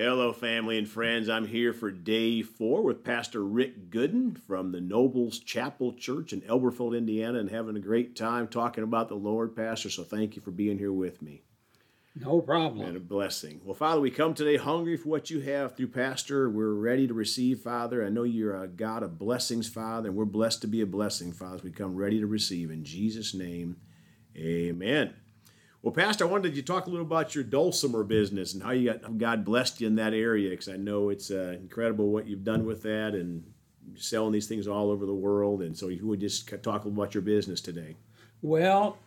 Hello, family and friends. I'm here for day four with Pastor Rick Gooden from the Nobles Chapel Church in Elberfeld, Indiana, and having a great time talking about the Lord, Pastor. So thank you for being here with me. No problem. And a blessing. Well, Father, we come today hungry for what you have through Pastor. We're ready to receive, Father. I know you're a God of blessings, Father, and we're blessed to be a blessing, Father, we come ready to receive. In Jesus' name, amen. Well, Pastor, I wanted you to talk a little about your dulcimer business and how you got God blessed you in that area because I know it's uh, incredible what you've done with that and selling these things all over the world. And so, you would just talk about your business today. Well,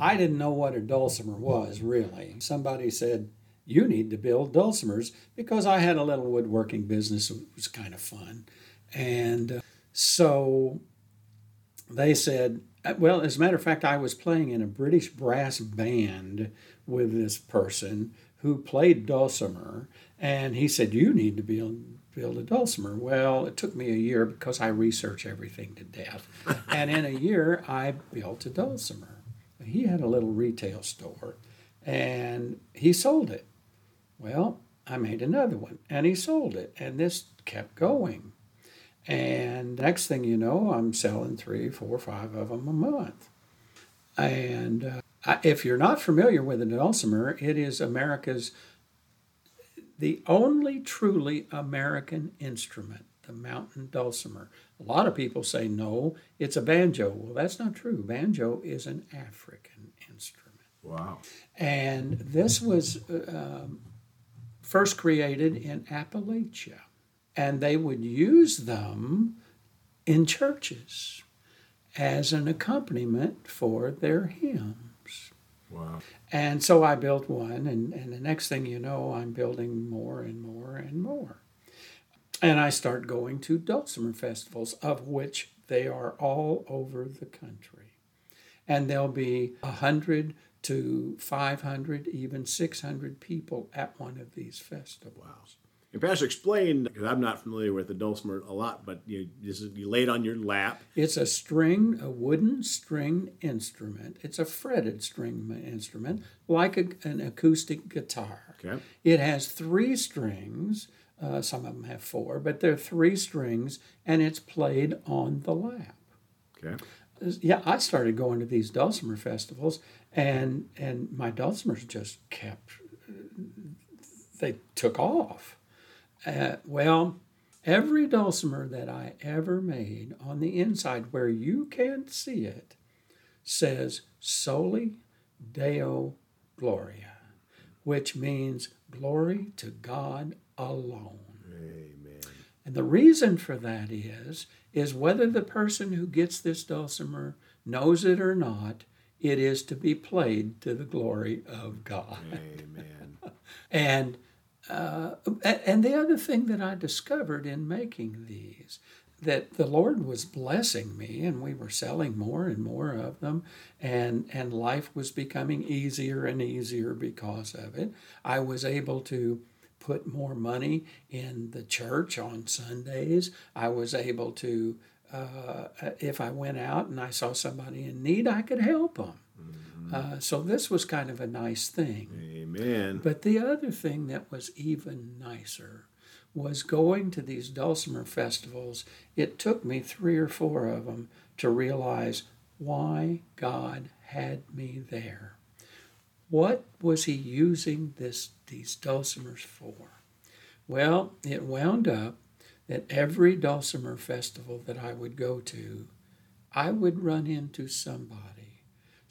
I didn't know what a dulcimer was really. Somebody said, You need to build dulcimers because I had a little woodworking business. It was kind of fun. And uh, so they said, uh, well, as a matter of fact, I was playing in a British brass band with this person who played dulcimer, and he said, "You need to build build a dulcimer." Well, it took me a year because I research everything to death, and in a year I built a dulcimer. He had a little retail store, and he sold it. Well, I made another one, and he sold it, and this kept going. And next thing you know, I'm selling three, four, five of them a month. And uh, I, if you're not familiar with a dulcimer, it is America's the only truly American instrument, the mountain dulcimer. A lot of people say no, it's a banjo. Well, that's not true. Banjo is an African instrument. Wow. And this was uh, um, first created in Appalachia and they would use them in churches as an accompaniment for their hymns. Wow. And so I built one, and, and the next thing you know, I'm building more and more and more. And I start going to dulcimer festivals, of which they are all over the country. And there'll be a hundred to 500, even 600 people at one of these festivals. Wow. And Pastor, explain because I'm not familiar with the dulcimer a lot, but you this is, you lay it on your lap. It's a string, a wooden string instrument. It's a fretted string instrument, like a, an acoustic guitar. Okay. It has three strings. Uh, some of them have four, but there are three strings, and it's played on the lap. Okay. Yeah, I started going to these dulcimer festivals, and and my dulcimers just kept. They took off uh, well, every dulcimer that I ever made on the inside where you can't see it says Soli Deo Gloria, which means glory to God alone. Amen. And the reason for that is is whether the person who gets this dulcimer knows it or not, it is to be played to the glory of God. Amen. and uh, and the other thing that I discovered in making these, that the Lord was blessing me, and we were selling more and more of them, and and life was becoming easier and easier because of it. I was able to put more money in the church on Sundays. I was able to, uh, if I went out and I saw somebody in need, I could help them. Uh, so this was kind of a nice thing. Amen. But the other thing that was even nicer was going to these dulcimer festivals. It took me three or four of them to realize why God had me there. What was He using this these dulcimers for? Well, it wound up that every dulcimer festival that I would go to, I would run into somebody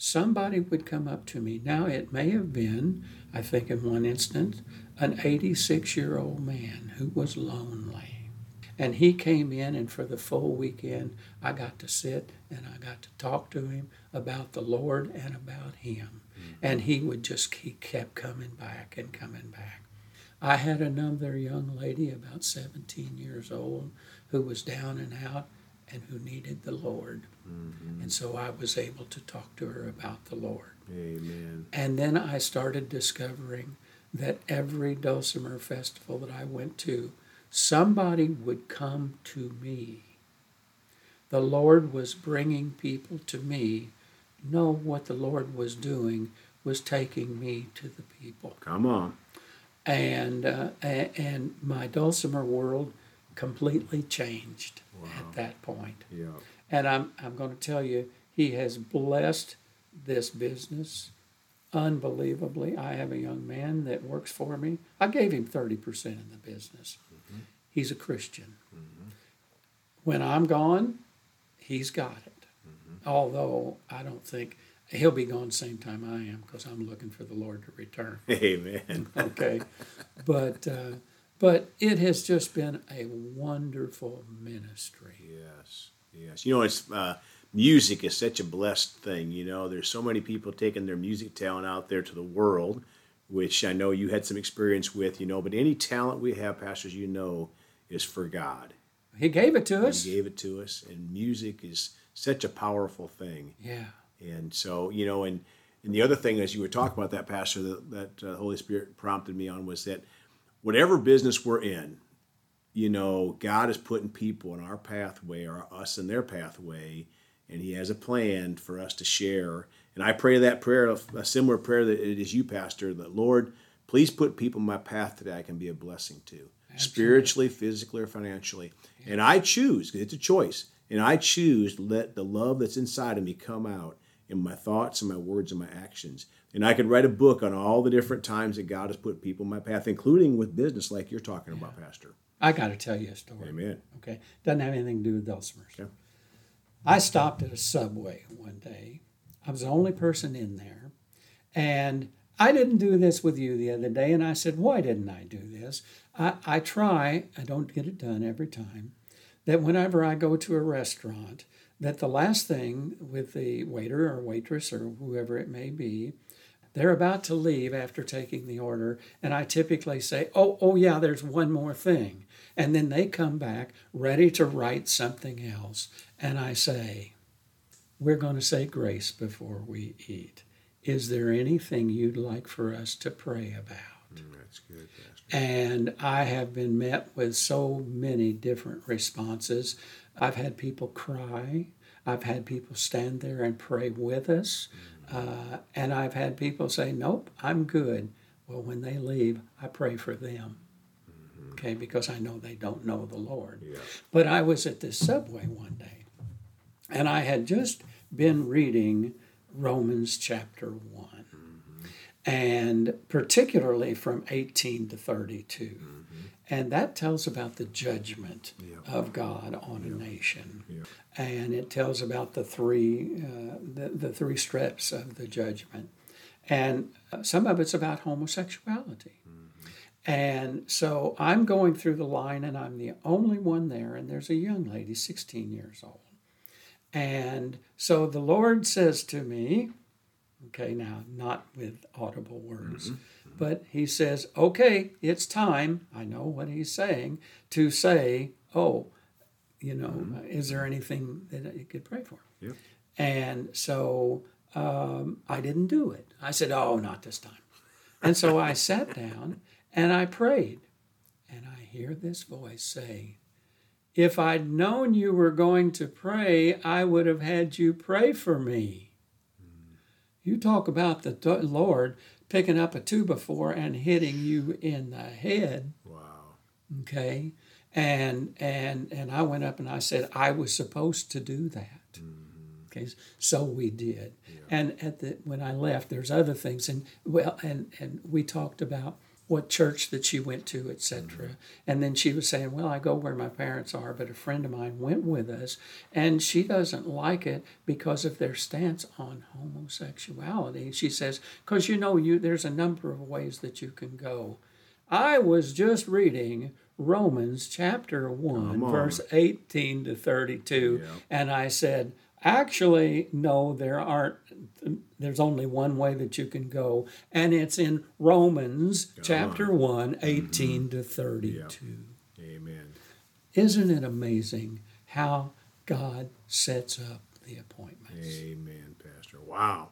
somebody would come up to me. Now, it may have been, I think in one instance, an 86 year old man who was lonely. And he came in, and for the full weekend, I got to sit and I got to talk to him about the Lord and about him. Mm-hmm. And he would just, he kept coming back and coming back. I had another young lady, about 17 years old, who was down and out and who needed the Lord. Mm-hmm. And so I was able to talk to her about the Lord. Amen. And then I started discovering that every Dulcimer festival that I went to, somebody would come to me. The Lord was bringing people to me. Know what the Lord was doing was taking me to the people. Come on. and uh, and my dulcimer world completely changed wow. at that point. Yeah. And I'm I'm going to tell you, he has blessed this business unbelievably. I have a young man that works for me. I gave him 30% in the business. Mm-hmm. He's a Christian. Mm-hmm. When I'm gone, he's got it. Mm-hmm. Although I don't think he'll be gone the same time I am because I'm looking for the Lord to return. Amen. okay. But uh, but it has just been a wonderful ministry. Yes. Yes. You know, it's uh, music is such a blessed thing. You know, there's so many people taking their music talent out there to the world, which I know you had some experience with. You know, but any talent we have, pastors, you know, is for God. He gave it to us. He gave it to us, and music is such a powerful thing. Yeah. And so, you know, and and the other thing, as you were talking about that, Pastor, that, that uh, Holy Spirit prompted me on was that whatever business we're in, you know, God is putting people in our pathway or us in their pathway and He has a plan for us to share. And I pray that prayer, a similar prayer that it is you, Pastor, that Lord, please put people in my path that I can be a blessing to, Absolutely. spiritually, physically, or financially. Yeah. And I choose, because it's a choice, and I choose to let the love that's inside of me come out in my thoughts and my words and my actions. And I could write a book on all the different times that God has put people in my path, including with business, like you're talking yeah. about, Pastor. I got to tell you a story. Amen. Okay. Doesn't have anything to do with dulcimers. Yeah. I stopped at a subway one day. I was the only person in there. And I didn't do this with you the other day. And I said, Why didn't I do this? I, I try, I don't get it done every time, that whenever I go to a restaurant, that the last thing with the waiter or waitress or whoever it may be, they're about to leave after taking the order, and I typically say, "Oh, oh yeah, there's one more thing." And then they come back ready to write something else, and I say, We're going to say grace before we eat. Is there anything you'd like for us to pray about? That's good, Pastor. And I have been met with so many different responses. I've had people cry. I've had people stand there and pray with us. Mm-hmm. Uh, and I've had people say, Nope, I'm good. Well, when they leave, I pray for them. Mm-hmm. Okay, because I know they don't know the Lord. Yeah. But I was at this subway one day and I had just been reading Romans chapter 1, mm-hmm. And particularly from 18 to 32. Mm-hmm. And that tells about the judgment of God on a nation. And it tells about the three, uh, the, the three steps of the judgment. And uh, some of it's about homosexuality. Mm-hmm. And so I'm going through the line, and I'm the only one there, and there's a young lady, 16 years old. And so the Lord says to me, okay, now not with audible words, mm-hmm. mm-hmm. but He says, okay, it's time. I know what He's saying to say, oh, you know, mm-hmm. is there anything that you could pray for? Yep. And so um, I didn't do it. I said, oh, not this time. And so I sat down and I prayed. And I hear this voice say, if I'd known you were going to pray, I would have had you pray for me. You talk about the Lord picking up a two before and hitting you in the head. Wow. Okay. And and and I went up and I said I was supposed to do that. Mm-hmm. Okay. So we did. Yeah. And at the when I left, there's other things and well and and we talked about what church that she went to, etc. Mm-hmm. And then she was saying, "Well, I go where my parents are, but a friend of mine went with us, and she doesn't like it because of their stance on homosexuality." She says, "Because you know, you there's a number of ways that you can go." I was just reading Romans chapter 1, verse 18 to 32, yeah. and I said, Actually, no, there aren't. There's only one way that you can go, and it's in Romans chapter 1, 18 mm-hmm. to 32. Yeah. Amen. Isn't it amazing how God sets up the appointments? Amen, Pastor. Wow.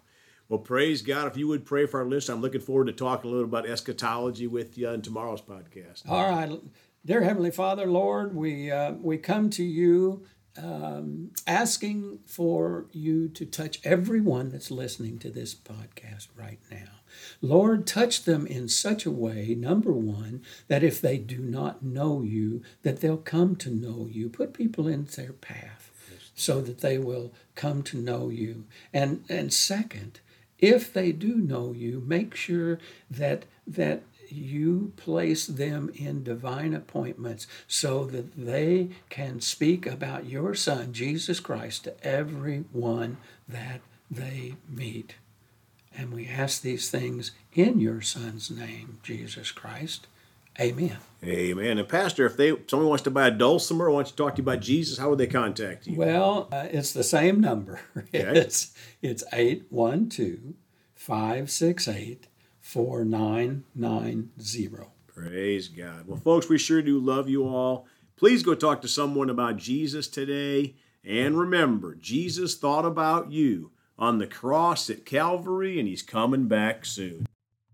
Well, praise God. If you would pray for our list, I'm looking forward to talking a little about eschatology with you in tomorrow's podcast. All right. Dear Heavenly Father, Lord, we, uh, we come to you um, asking for you to touch everyone that's listening to this podcast right now. Lord, touch them in such a way, number one, that if they do not know you, that they'll come to know you. Put people in their path so that they will come to know you. And and second, if they do know you, make sure that that you place them in divine appointments so that they can speak about your Son, Jesus Christ, to everyone that they meet. And we ask these things in your Son's name, Jesus Christ. Amen. Amen. And Pastor, if they someone wants to buy a dulcimer or wants to talk to you about Jesus, how would they contact you? Well, uh, it's the same number. Okay. It's it's 812 568 4990. Praise God. Well, folks, we sure do love you all. Please go talk to someone about Jesus today. And remember, Jesus thought about you on the cross at Calvary, and he's coming back soon.